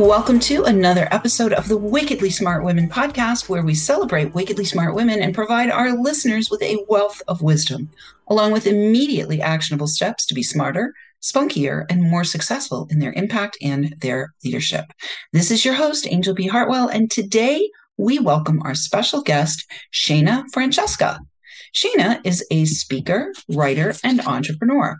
Welcome to another episode of the Wickedly Smart Women podcast, where we celebrate wickedly smart women and provide our listeners with a wealth of wisdom, along with immediately actionable steps to be smarter, spunkier, and more successful in their impact and their leadership. This is your host, Anjel B. Hartwell, and today we welcome our special guest, Shana Francesca. Shana is a speaker, writer, and entrepreneur.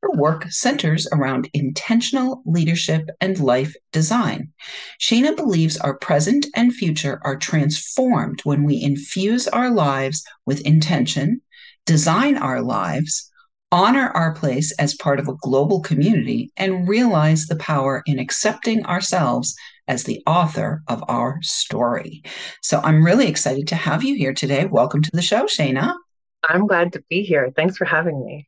Her work centers around intentional leadership and life design. Shana believes our present and future are transformed when we infuse our lives with intention, design our lives, honor our place as part of a global community, and realize the power in accepting ourselves as the author of our story. So I'm really excited to have you here today. Welcome to the show, Shana. I'm glad to be here. Thanks for having me.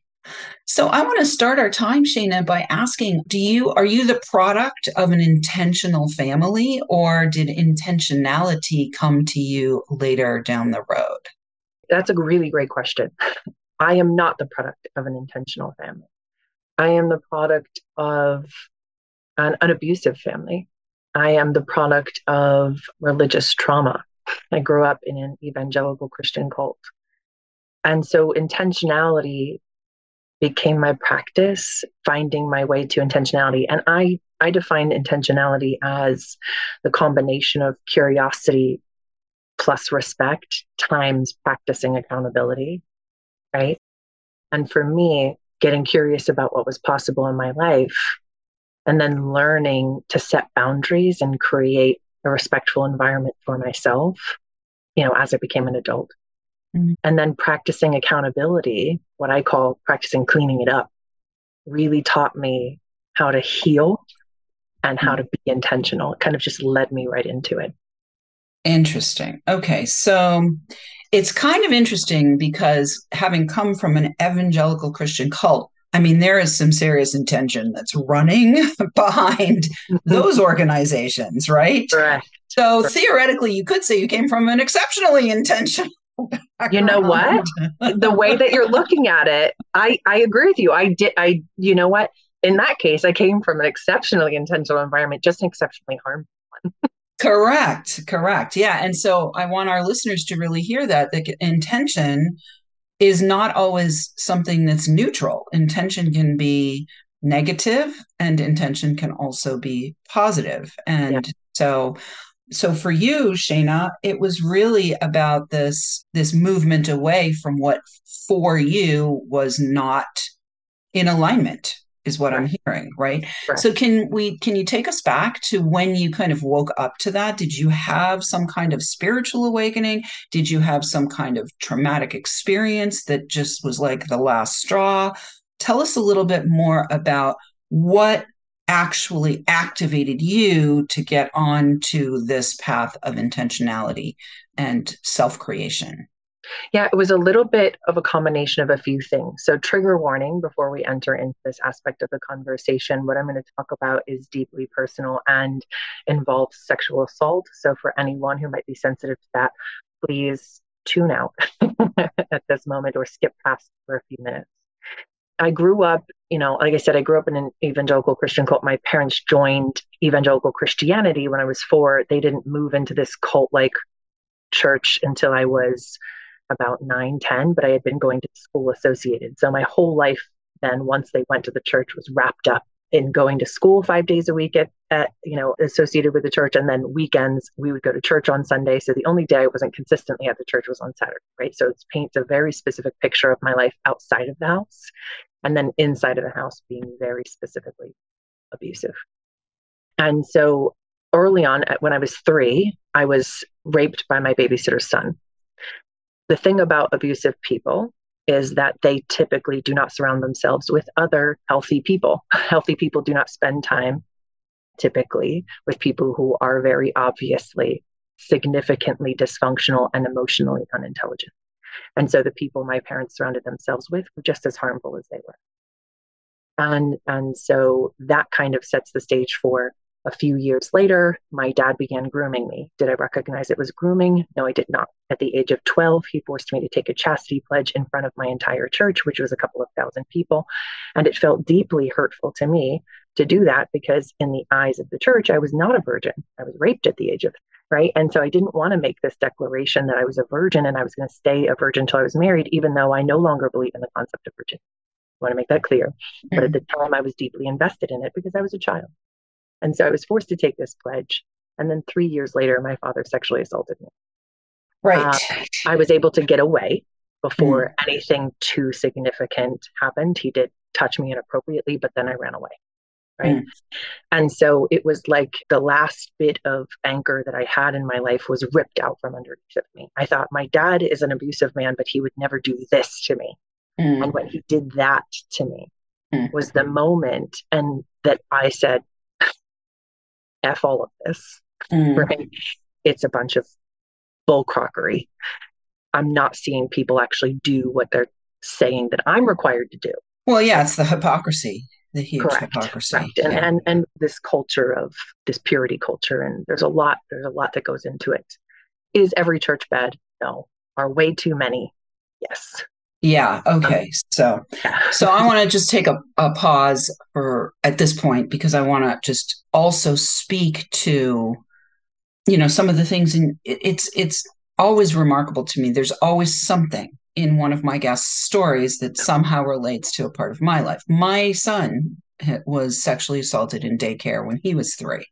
So I want to start our time, Shana, by asking, do you are you the product of an intentional family or did intentionality come to you later down the road? That's a really great question. I am not the product of an intentional family. I am the product of an, an abusive family. I am the product of religious trauma. I grew up in an evangelical Christian cult. And so intentionality became my practice finding my way to intentionality. And i i define intentionality as the combination of curiosity plus respect times practicing accountability right? And for me getting curious about what was possible in my life and then learning to set boundaries and create a respectful environment for myself you know as i became an adult Mm-hmm. And then practicing accountability, what I call practicing cleaning it up, really taught me how to heal and how to be intentional. It kind of just led me right into it. Interesting. Okay. So it's kind of interesting because having come from an evangelical Christian cult, I mean, there is some serious intention that's running behind mm-hmm. those organizations, right? Correct. So Correct. theoretically, you could say you came from an exceptionally intentional you know what? The way that you're looking at it i i agree with you. I did i you know what? In that case i came from an exceptionally intentional environment just an exceptionally harmful one. Correct correct. Yeah and so i want our listeners to really hear that the intention is not always something that's neutral. Intention can be negative and intention can also be positive. And yeah. so so for you shana it was really about this this movement away from what for you was not in alignment is what i'm hearing right? right. so can we can you take us back to when you kind of woke up to that? Did you have some kind of spiritual awakening? Did you have some kind of traumatic experience that just was like the last straw? Tell us a little bit more about what actually activated you to get onto this path of intentionality and self creation? Yeah, it was a little bit of a combination of a few things. So, trigger warning before we enter into this aspect of the conversation. What I'm going to talk about is deeply personal and involves sexual assault. So, for anyone who might be sensitive to that, please tune out at this moment or skip past for a few minutes. I grew up, you know, like I said, I grew up in an evangelical Christian cult. My parents joined evangelical Christianity when I was four. They didn't move into this cult like church until I was about nine, 10, but I had been going to school associated. So my whole life then, once they went to the church, was wrapped up in going to school five days a week at, at you know associated with the church and then weekends we would go to church on sunday so the only day i wasn't consistently at the church was on saturday right so it paints a very specific picture of my life outside of the house and then inside of the house being very specifically abusive. And so early on, when I was three, I was raped by my babysitter's son. The thing about abusive people is that they typically do not surround themselves with other healthy people. Healthy people do not spend time typically with people who are very obviously significantly dysfunctional and emotionally unintelligent. And so the people my parents surrounded themselves with were just as harmful as they were. And, and so that kind of sets the stage for a few years later, my dad began grooming me. Did I recognize it was grooming? No, I did not. At the age of 12, he forced me to take a chastity pledge in front of my entire church, which was a couple of thousand people. And it felt deeply hurtful to me to do that because, in the eyes of the church, I was not a virgin. I was raped at the age of right? And so I didn't want to make this declaration that I was a virgin and I was going to stay a virgin until I was married, even though I no longer believe in the concept of virginity. I want to make that clear. Mm-hmm. But at the time, I was deeply invested in it because I was a child. And so I was forced to take this pledge. And then three years later, my father sexually assaulted me. Right. Uh, I was able to get away before mm. anything too significant happened. He did touch me inappropriately, but then I ran away. Right. Mm. And so it was like the last bit of anchor that I had in my life was ripped out from underneath of me. I thought my dad is an abusive man, but he would never do this to me. Mm. And when he did that to me mm. was the moment and that I said, F all of this, mm. right? It's a bunch of bull crockery. I'm not seeing people actually do what they're saying that I'm required to do. Well, yeah, it's the hypocrisy, the huge Correct. hypocrisy. Right. And, yeah. and and this culture of this purity culture, and there's a lot, there's a lot that goes into it. Is every church bad? No. Are way too many? Yes. Yeah. Um, okay. So, so I want to just take a, a pause for at this point because I want to just also speak to, you know, some of the things and it, it's it's always remarkable to me. There's always something in one of my guest stories that somehow relates to a part of my life. My son was sexually assaulted in daycare when he was three.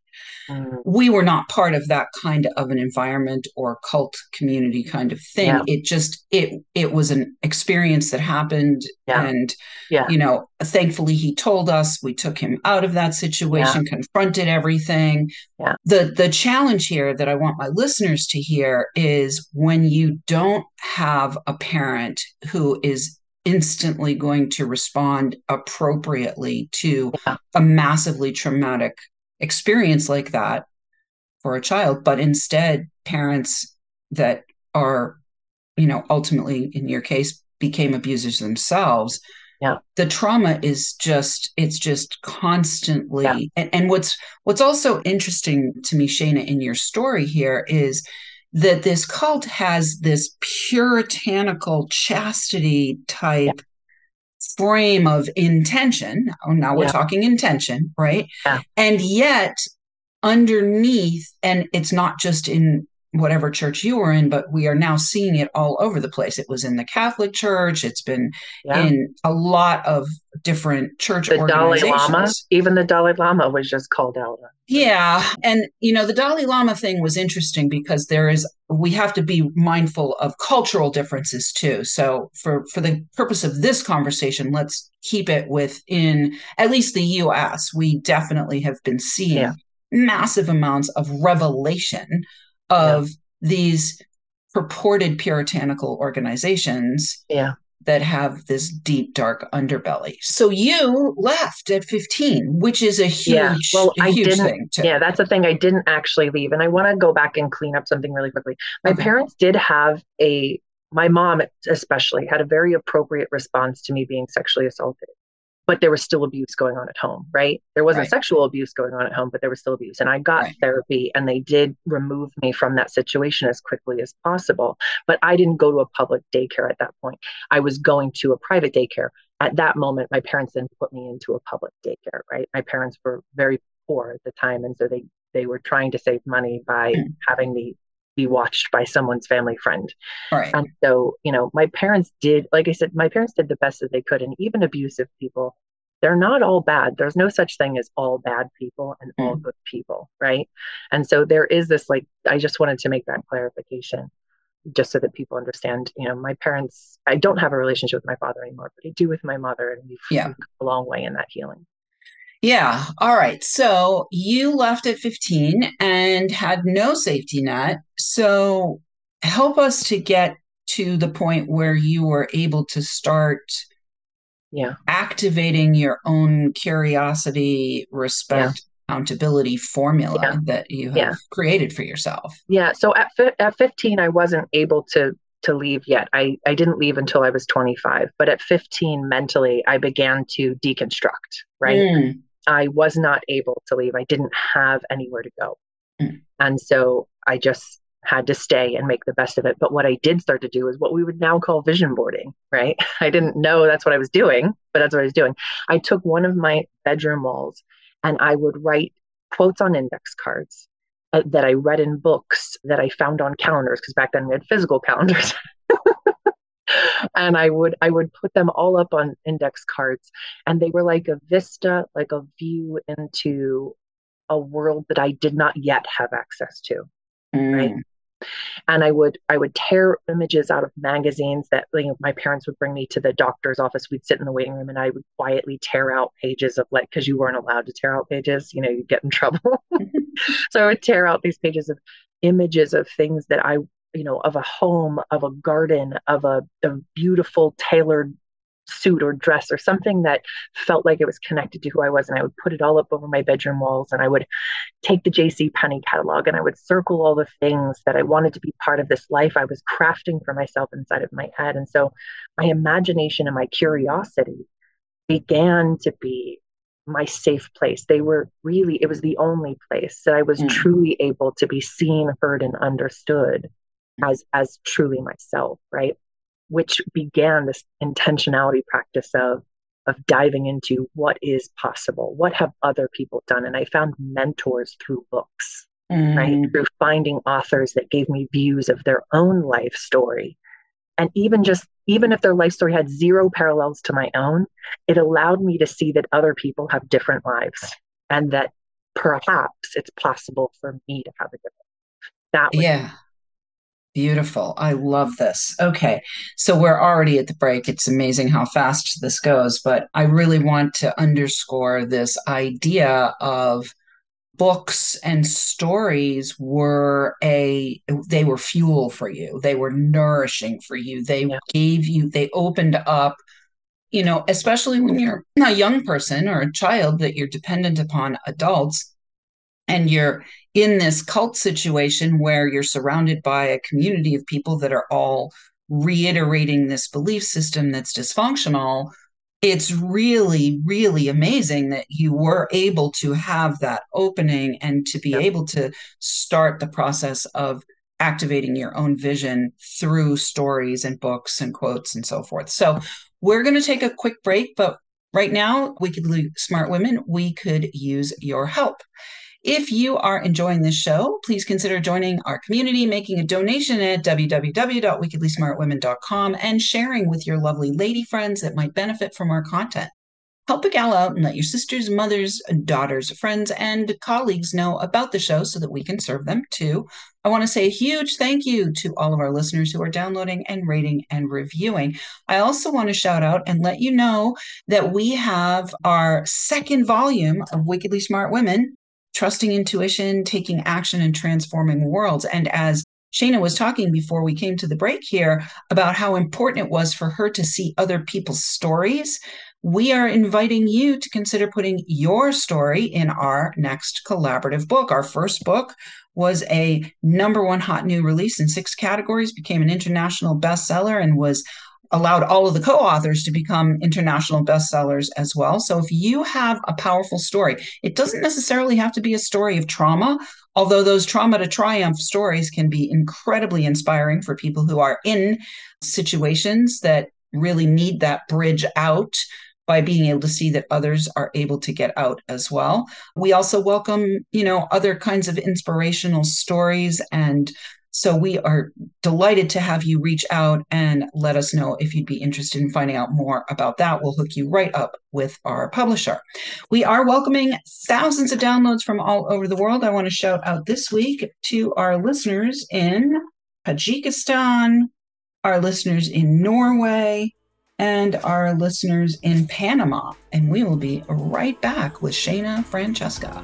Mm. We were not part of that kind of an environment or cult community kind of thing. Yeah. It just it it was an experience that happened yeah. and yeah. you know, thankfully he told us, we took him out of that situation, confronted everything. The the challenge here that I want my listeners to hear is when you don't have a parent who is instantly going to respond appropriately to yeah. a massively traumatic experience like that for a child but instead parents that are you know ultimately in your case became abusers themselves yeah the trauma is just it's just constantly yeah. and, and what's what's also interesting to me shana in your story here is that this cult has this puritanical chastity type frame of intention. Oh, now we're yeah. talking intention, right? Yeah. And yet, underneath, and it's not just in whatever church you were in, but we are now seeing it all over the place. It was in the Catholic Church. It's been yeah. in a lot of different church the Dalai Lama, even the Dalai Lama was just called out. Yeah, and you know the Dalai Lama thing was interesting because there is we have to be mindful of cultural differences too. So for for the purpose of this conversation, let's keep it within at least the U.S. We definitely have been seeing. Yeah. Massive amounts of revelation of yeah. these purported puritanical organizations yeah. that have this deep dark underbelly. So you left at 15, which is a huge, yeah. well, I huge thing. To- yeah, that's the thing. I didn't actually leave. And I want to go back and clean up something really quickly. My okay. parents did have a my mom especially had a very appropriate response to me being sexually assaulted but there was still abuse going on at home, right? There wasn't right. sexual abuse going on at home, but there was still abuse. And I got right. therapy and they did remove me from that situation as quickly as possible. But I didn't go to a public daycare at that point. I was going to a private daycare. At that moment, my parents then put me into a public daycare, right? My parents were very poor at the time. And so they, they were trying to save money by having me be watched by someone's family friend. Right. And so, you know, my parents did, like I said, my parents did the best that they could. And even abusive people, they're not all bad. There's no such thing as all bad people and mm. all good people. Right. And so there is this, like, I just wanted to make that clarification just so that people understand, you know, my parents, I don't have a relationship with my father anymore, but I do with my mother. And we've, yeah. come a long way in that healing. Yeah. All right. So you left at 15 and had no safety net. So help us to get to the point where you were able to start yeah activating your own curiosity respect accountability formula yeah. that you have yeah. created for yourself. Yeah. So at fi- at 15, I wasn't able to to leave yet. I I didn't leave until I was 25. But at 15, mentally, I began to deconstruct. Right. Mm. I was not able to leave. I didn't have anywhere to go, mm. and so I just had to stay and make the best of it. But what I did start to do is what we would now call vision boarding, right? I didn't know that's what I was doing, but that's what I was doing. I took one of my bedroom walls and I would write quotes on index cards uh, that I read in books that I found on calendars because back then we had physical calendars. and I would I would put them all up on index cards and they were like a vista like a view into a world that I did not yet have access to mm. right and i would i would tear images out of magazines that you know, my parents would bring me to the doctor's office. We'd sit in the waiting room and i would quietly tear out pages of like because you weren't allowed to tear out pages you know you'd get in trouble. So i would tear out these pages of images of things that i you know of a home of a garden of a, a beautiful tailored suit or dress or something that felt like it was connected to who I was. And I would put it all up over my bedroom walls and I would take the JC Penney catalog and I would circle all the things that I wanted to be part of this life I was crafting for myself inside of my head. And so my imagination and my curiosity began to be my safe place. They were really, it was the only place that I was mm. truly able to be seen, heard, and understood as as truly myself, right? Which began this intentionality practice of of diving into what is possible what have other people done? And i found mentors through books mm. right through finding authors that gave me views of their own life story. And even just even if their life story had zero parallels to my own it allowed me to see that other people have different lives and that perhaps it's possible for me to have a different that was yeah Beautiful. I love this. Okay. So we're already at the break. It's amazing how fast this goes, but I really want to underscore this idea of books and stories were a they were fuel for you. They were nourishing for you. They yeah. gave you they opened up you know, especially when you're a young person or a child that you're dependent upon adults and you're in this cult situation where you're surrounded by a community of people that are all reiterating this belief system that's dysfunctional it's really really amazing that you were able to have that opening and to be yeah. able to start the process of activating your own vision through stories and books and quotes and so forth so we're going to take a quick break but right now we wickedly smart women we could use your help if you are enjoying this show, please consider joining our community, making a donation at www.wickedlysmartwomen.com, and sharing with your lovely lady friends that might benefit from our content. Help a gal out and let your sisters, mothers, daughters, friends, and colleagues know about the show so that we can serve them too. I want to say a huge thank you to all of our listeners who are downloading and rating and reviewing. I also want to shout out and let you know that we have our second volume of Wickedly Smart Women trusting intuition, taking action, and transforming worlds. And as Shana was talking before we came to the break here about how important it was for her to see other people's stories. We are inviting you to consider putting your story in our next collaborative book. Our first book was a number one hot new release in six categories, became an international bestseller, and was allowed all of the co-authors to become international bestsellers as well. So if you have a powerful story, it doesn't necessarily have to be a story of trauma, although those trauma to triumph stories can be incredibly inspiring for people who are in situations that really need that bridge out by being able to see that others are able to get out as well. We also welcome, you know, other kinds of inspirational stories and so we are delighted to have you reach out and let us know if you'd be interested in finding out more about that. We'll hook you right up with our publisher. We are welcoming thousands of downloads from all over the world. I want to shout out this week to our listeners in Tajikistan, our listeners in Norway, and our listeners in Panama. And we will be right back with Shana Francesca.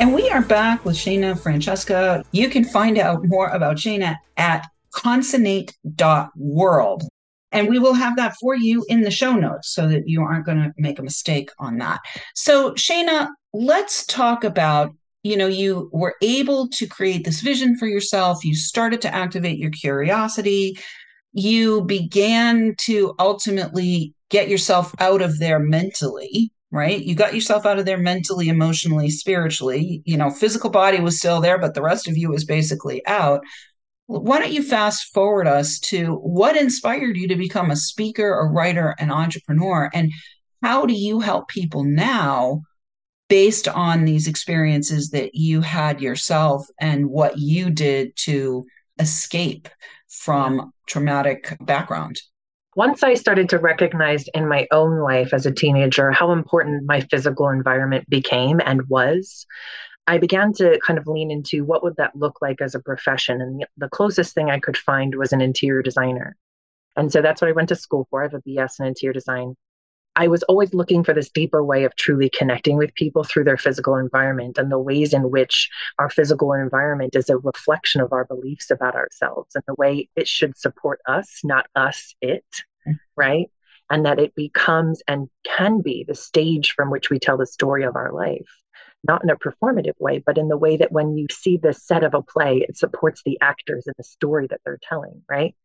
And we are back with Shana Francesca. You can find out more about Shana at concinnate.world. And we will have that for you in the show notes so that you aren't going to make a mistake on that. So, Shana, let's talk about you know, you were able to create this vision for yourself. You started to activate your curiosity. You began to ultimately get yourself out of there mentally right? You got yourself out of there mentally, emotionally, spiritually. You know, physical body was still there, but the rest of you was basically out. Why don't you fast forward us to what inspired you to become a speaker, a writer, an entrepreneur? And how do you help people now based on these experiences that you had yourself and what you did to escape from traumatic background? Once I started to recognize in my own life as a teenager how important my physical environment became and was, I began to kind of lean into what would that look like as a profession. And the closest thing I could find was an interior designer. And so that's what I went to school for. I have a BS in interior design. I was always looking for this deeper way of truly connecting with people through their physical environment and the ways in which our physical environment is a reflection of our beliefs about ourselves and the way it should support us, not us, it, mm. right? And that it becomes and can be the stage from which we tell the story of our life, not in a performative way, but in the way that when you see the set of a play, it supports the actors and the story that they're telling, right?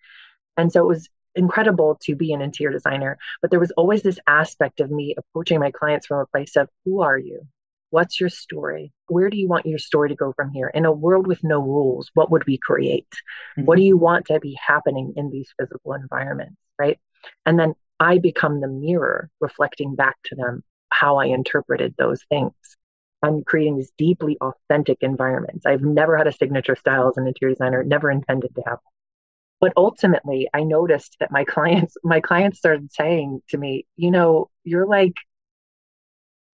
And so it was incredible to be an interior designer, but there was always this aspect of me approaching my clients from a place of who are you? What's your story? Where do you want your story to go from here? In a world with no rules, what would we create? Mm-hmm. What do you want to be happening in these physical environments? Right. And then I become the mirror reflecting back to them how I interpreted those things and creating these deeply authentic environments. I've never had a signature style as an interior designer, never intended to have but ultimately i noticed that my clients my clients started saying to me you know you're like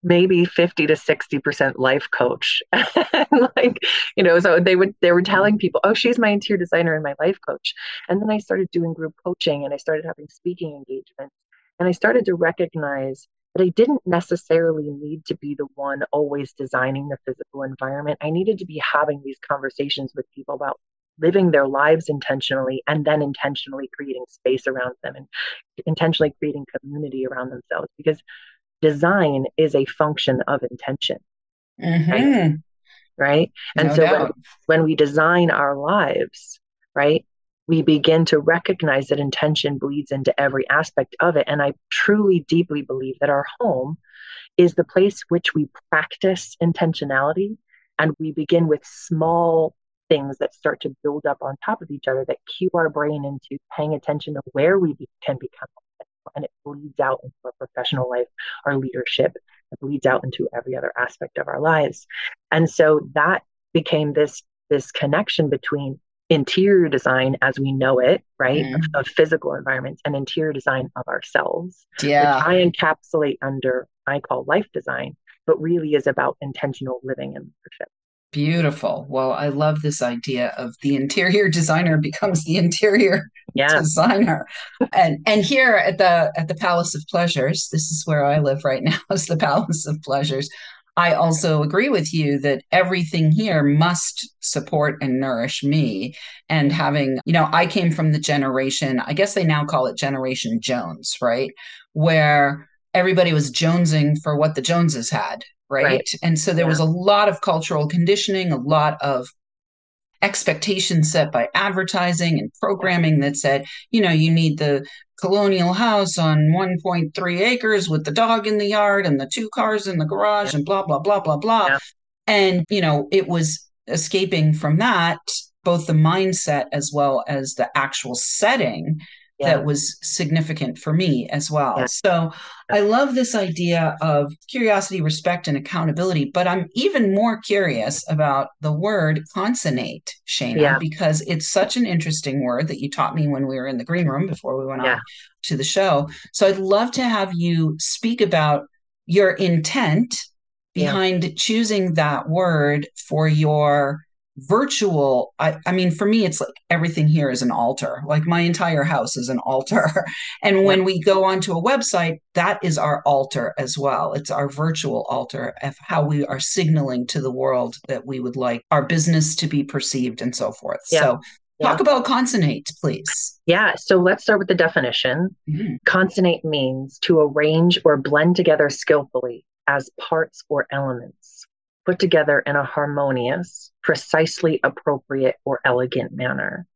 maybe 50 to 60% life coach. Like you know so they would they were mm-hmm. telling people oh she's my interior designer and my life coach. And then i started doing group coaching and i started having speaking engagements. And i started to recognize that i didn't necessarily need to be the one always designing the physical environment. I needed to be having these conversations with people about living their lives intentionally and then intentionally creating space around them and intentionally creating community around themselves because design is a function of intention mm-hmm. right, right? and no so when, when we design our lives right we begin to recognize that intention bleeds into every aspect of it and i truly deeply believe that our home is the place which we practice intentionality and we begin with small things that start to build up on top of each other that cue our brain into paying attention to where we be- can become and it bleeds out into our professional life our leadership it bleeds out into every other aspect of our lives. And so that became this this connection between interior design as we know it right mm. of, of, physical environments and interior design of ourselves yeah. I encapsulate under i call life design but really is about intentional living and leadership Beautiful. Well, I love this idea of the interior designer becomes the interior yeah. designer. And and here at the at the Palace of Pleasures, this is where I live right now, is the Palace of Pleasures. I also agree with you that everything here must support and nourish me. And having, you know, I came from the generation, I guess they now call it Generation Jones, right? Where everybody was jonesing for what the Joneses had right? right. And so there yeah. was a lot of cultural conditioning, a lot of expectations set by advertising and programming that said, you know, you need the colonial house on 1.3 acres with the dog in the yard and the two cars in the garage yeah. and blah, blah, blah, blah, blah. Yeah. And, you know, it was escaping from that, both the mindset as well as the actual setting yeah. that was significant for me as well. Yeah. So I love this idea of curiosity, respect, and accountability. But I'm even more curious about the word concinnate, Shana, yeah. because it's such an interesting word that you taught me when we were in the green room before we went on to the show. So I'd love to have you speak about your intent behind choosing that word for your virtual I, I mean for me it's like everything here is an altar like my entire house is an altar and when we go onto a website that is our altar as well it's our virtual altar of how we are signaling to the world that we would like our business to be perceived and so forth yeah. so yeah. Talk about Concinnate, please. Yeah. So let's start with the definition. Mm-hmm. Concinnate means to arrange or blend together skillfully as parts or elements put together in a harmonious, precisely appropriate, or elegant manner.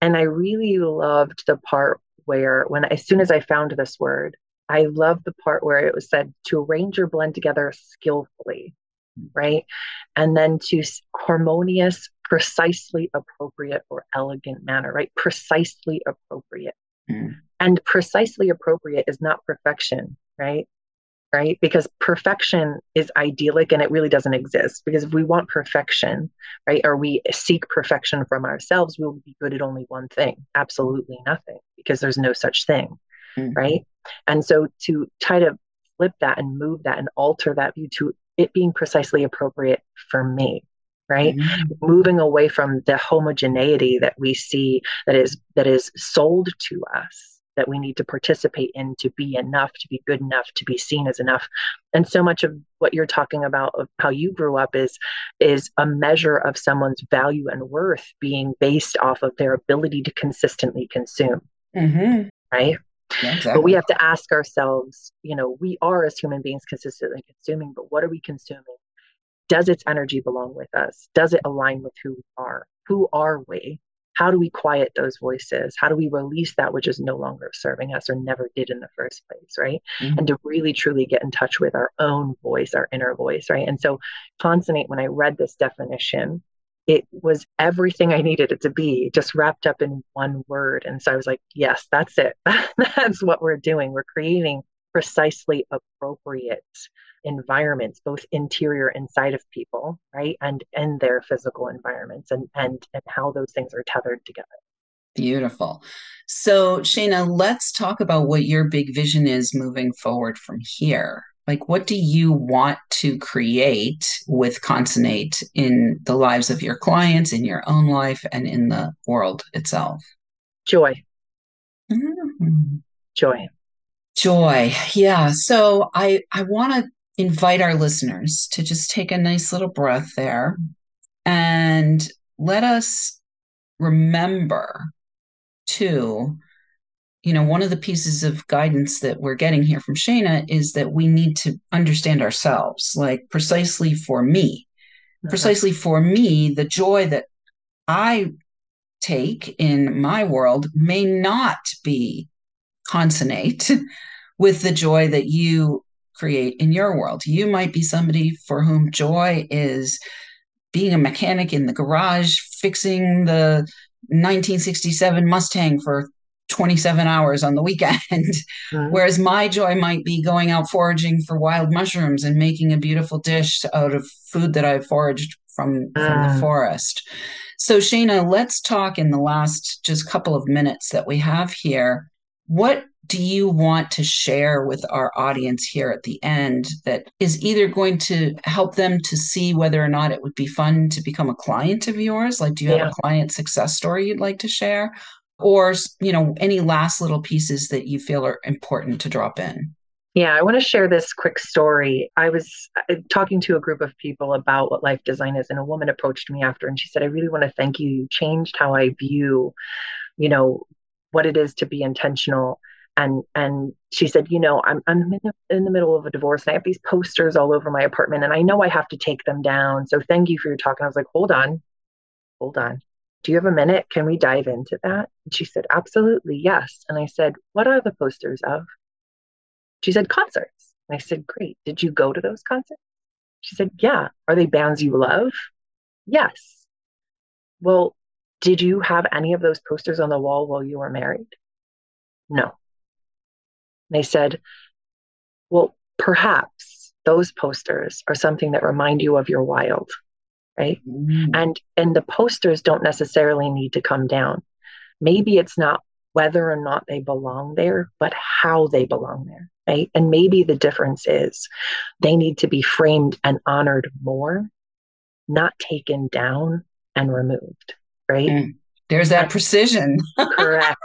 And I really loved the part where, when as soon as I found this word, I loved the part where it was said to arrange or blend together skillfully, right? And then to harmonious, precisely appropriate, or elegant manner, right? Precisely appropriate. Mm. And precisely appropriate is not perfection, right? Right? Because perfection is idyllic and it really doesn't exist. Because if we want perfection, right, or we seek perfection from ourselves, we will be good at only one thing absolutely nothing, because there's no such thing, mm-hmm. right? And so to try to flip that and move that and alter that view to it being precisely appropriate for me right mm-hmm. moving away from the homogeneity that we see that is that is sold to us that we need to participate in to be enough, to be good enough, to be seen as enough. And so much of what you're talking about of how you grew up is is a measure of someone's value and worth being based off of their ability to consistently consume. Mm-hmm. Right. Yeah, exactly. But we have to ask ourselves, you know, we are as human beings consistently consuming, but what are we consuming? Does its energy belong with us? Does it align with who we are? Who are we? How do we quiet those voices how do we release that which is no longer serving us or never did in the first place right mm-hmm. and to really truly get in touch with our own voice our inner voice right and so Concinnate when i read this definition it was everything I needed it to be, just wrapped up in one word. And so I was like, yes, that's it. that's what we're doing. We're creating precisely appropriate environments both interior inside of people right and and their physical environments and and and how those things are tethered together. Beautiful. So shana let's talk about what your big vision is moving forward from here. Like what do you want to create with Concinnate in the lives of your clients in your own life and in the world itself? Joy. Mm-hmm. joy. Joy. Yeah. So i i want to invite our listeners to just take a nice little breath there and let us remember to you know one of the pieces of guidance that we're getting here from Shana is that we need to understand ourselves like precisely for me. Precisely for me the joy that i take in my world may not be consonate with the joy that you create in your world. You might be somebody for whom joy is being a mechanic in the garage, fixing the 1967 Mustang for 27 hours on the weekend. Mm-hmm. Whereas my joy might be going out foraging for wild mushrooms and making a beautiful dish out of food that I've foraged from, from the mm. forest. So, Shana, let's talk in the last just couple of minutes that we have here. What do you want to share with our audience here at the end that is either going to help them to see whether or not it would be fun to become a client of yours? Like, do you yeah. have a client success story you'd like to share? Or, you know, any last little pieces that you feel are important to drop in? Yeah, I want to share this quick story. I was uh, talking to a group of people about what life design is, and a woman approached me after and she said, I really want to thank you. You changed how I view, you know, what it is to be intentional and and she said, you know, I'm I'm in the, in the middle of a divorce and I have these posters all over my apartment and I know I have to take them down. So thank you for your talk. And I was like, hold on, hold on. Do you have a minute? Can we dive into that? And she said, Absolutely, yes. And I said, What are the posters of? She said, Concerts. And I said, Great. Did you go to those concerts? She said, Yeah. Are they bands you love? Yes. Well, did you have any of those posters on the wall while you were married? No. They said, Well, perhaps those posters are something that remind you of your wild right? Mm. and and the posters don't necessarily need to come down. Maybe it's not whether or not they belong there but how they belong there right? And maybe the difference is they need to be framed and honored more not taken down and removed right? Mm. there's that precision. correct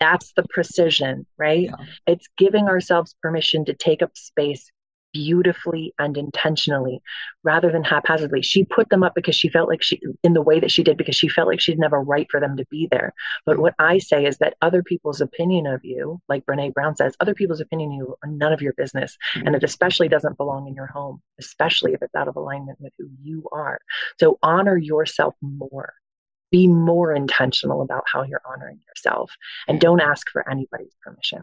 that's the precision right yeah. it's giving ourselves permission to take up space beautifully and intentionally rather than haphazardly. She put them up because she felt like she, in the way that she did, because she felt like she didn't have a right for them to be there. But what I say is that other people's opinion of you, like Brene Brown says, other people's opinion of you are none of your business. Mm-hmm. And it especially doesn't belong in your home, especially if it's out of alignment with who you are. So honor yourself more. Be more intentional about how you're honoring yourself and don't ask for anybody's permission.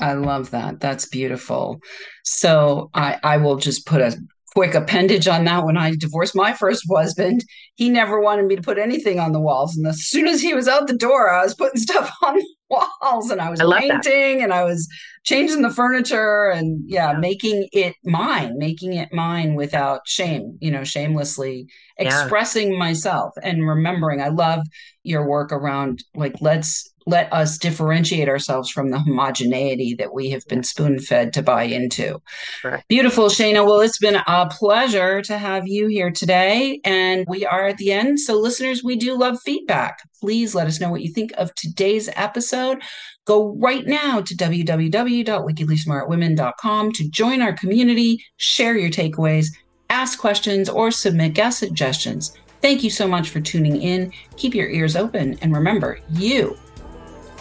I love that. That's beautiful. So I, I will just put a quick appendage on that. When I divorced my first husband, he never wanted me to put anything on the walls. And as soon as he was out the door, I was putting stuff on the walls and I was I painting and I was changing the furniture and yeah, yeah, making it mine, making it mine without shame, you know, shamelessly yeah. expressing myself and remembering. I love your work around like let's let us differentiate ourselves from the homogeneity that we have been spoon fed to buy into. Right. Beautiful, Shana. Well, it's been a pleasure to have you here today. And we are at the end. So, listeners, we do love feedback. Please let us know what you think of today's episode. Go right now to www.wickedlysmartwomen.com to join our community, share your takeaways, ask questions, or submit guest suggestions. Thank you so much for tuning in. Keep your ears open and remember, you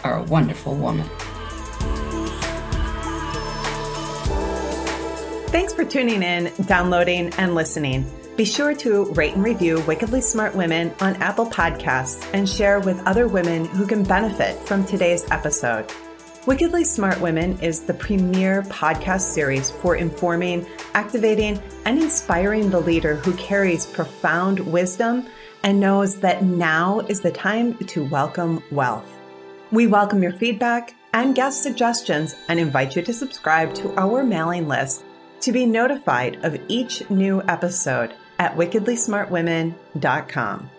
are a wonderful woman. Thanks for tuning in, downloading, and listening. Be sure to rate and review Wickedly Smart Women on Apple Podcasts and share with other women who can benefit from today's episode. Wickedly Smart Women is the premier podcast series for informing, activating, and inspiring the leader who carries profound wisdom and knows that now is the time to welcome wealth. We welcome your feedback and guest suggestions and invite you to subscribe to our mailing list to be notified of each new episode at wickedlysmartwomen.com.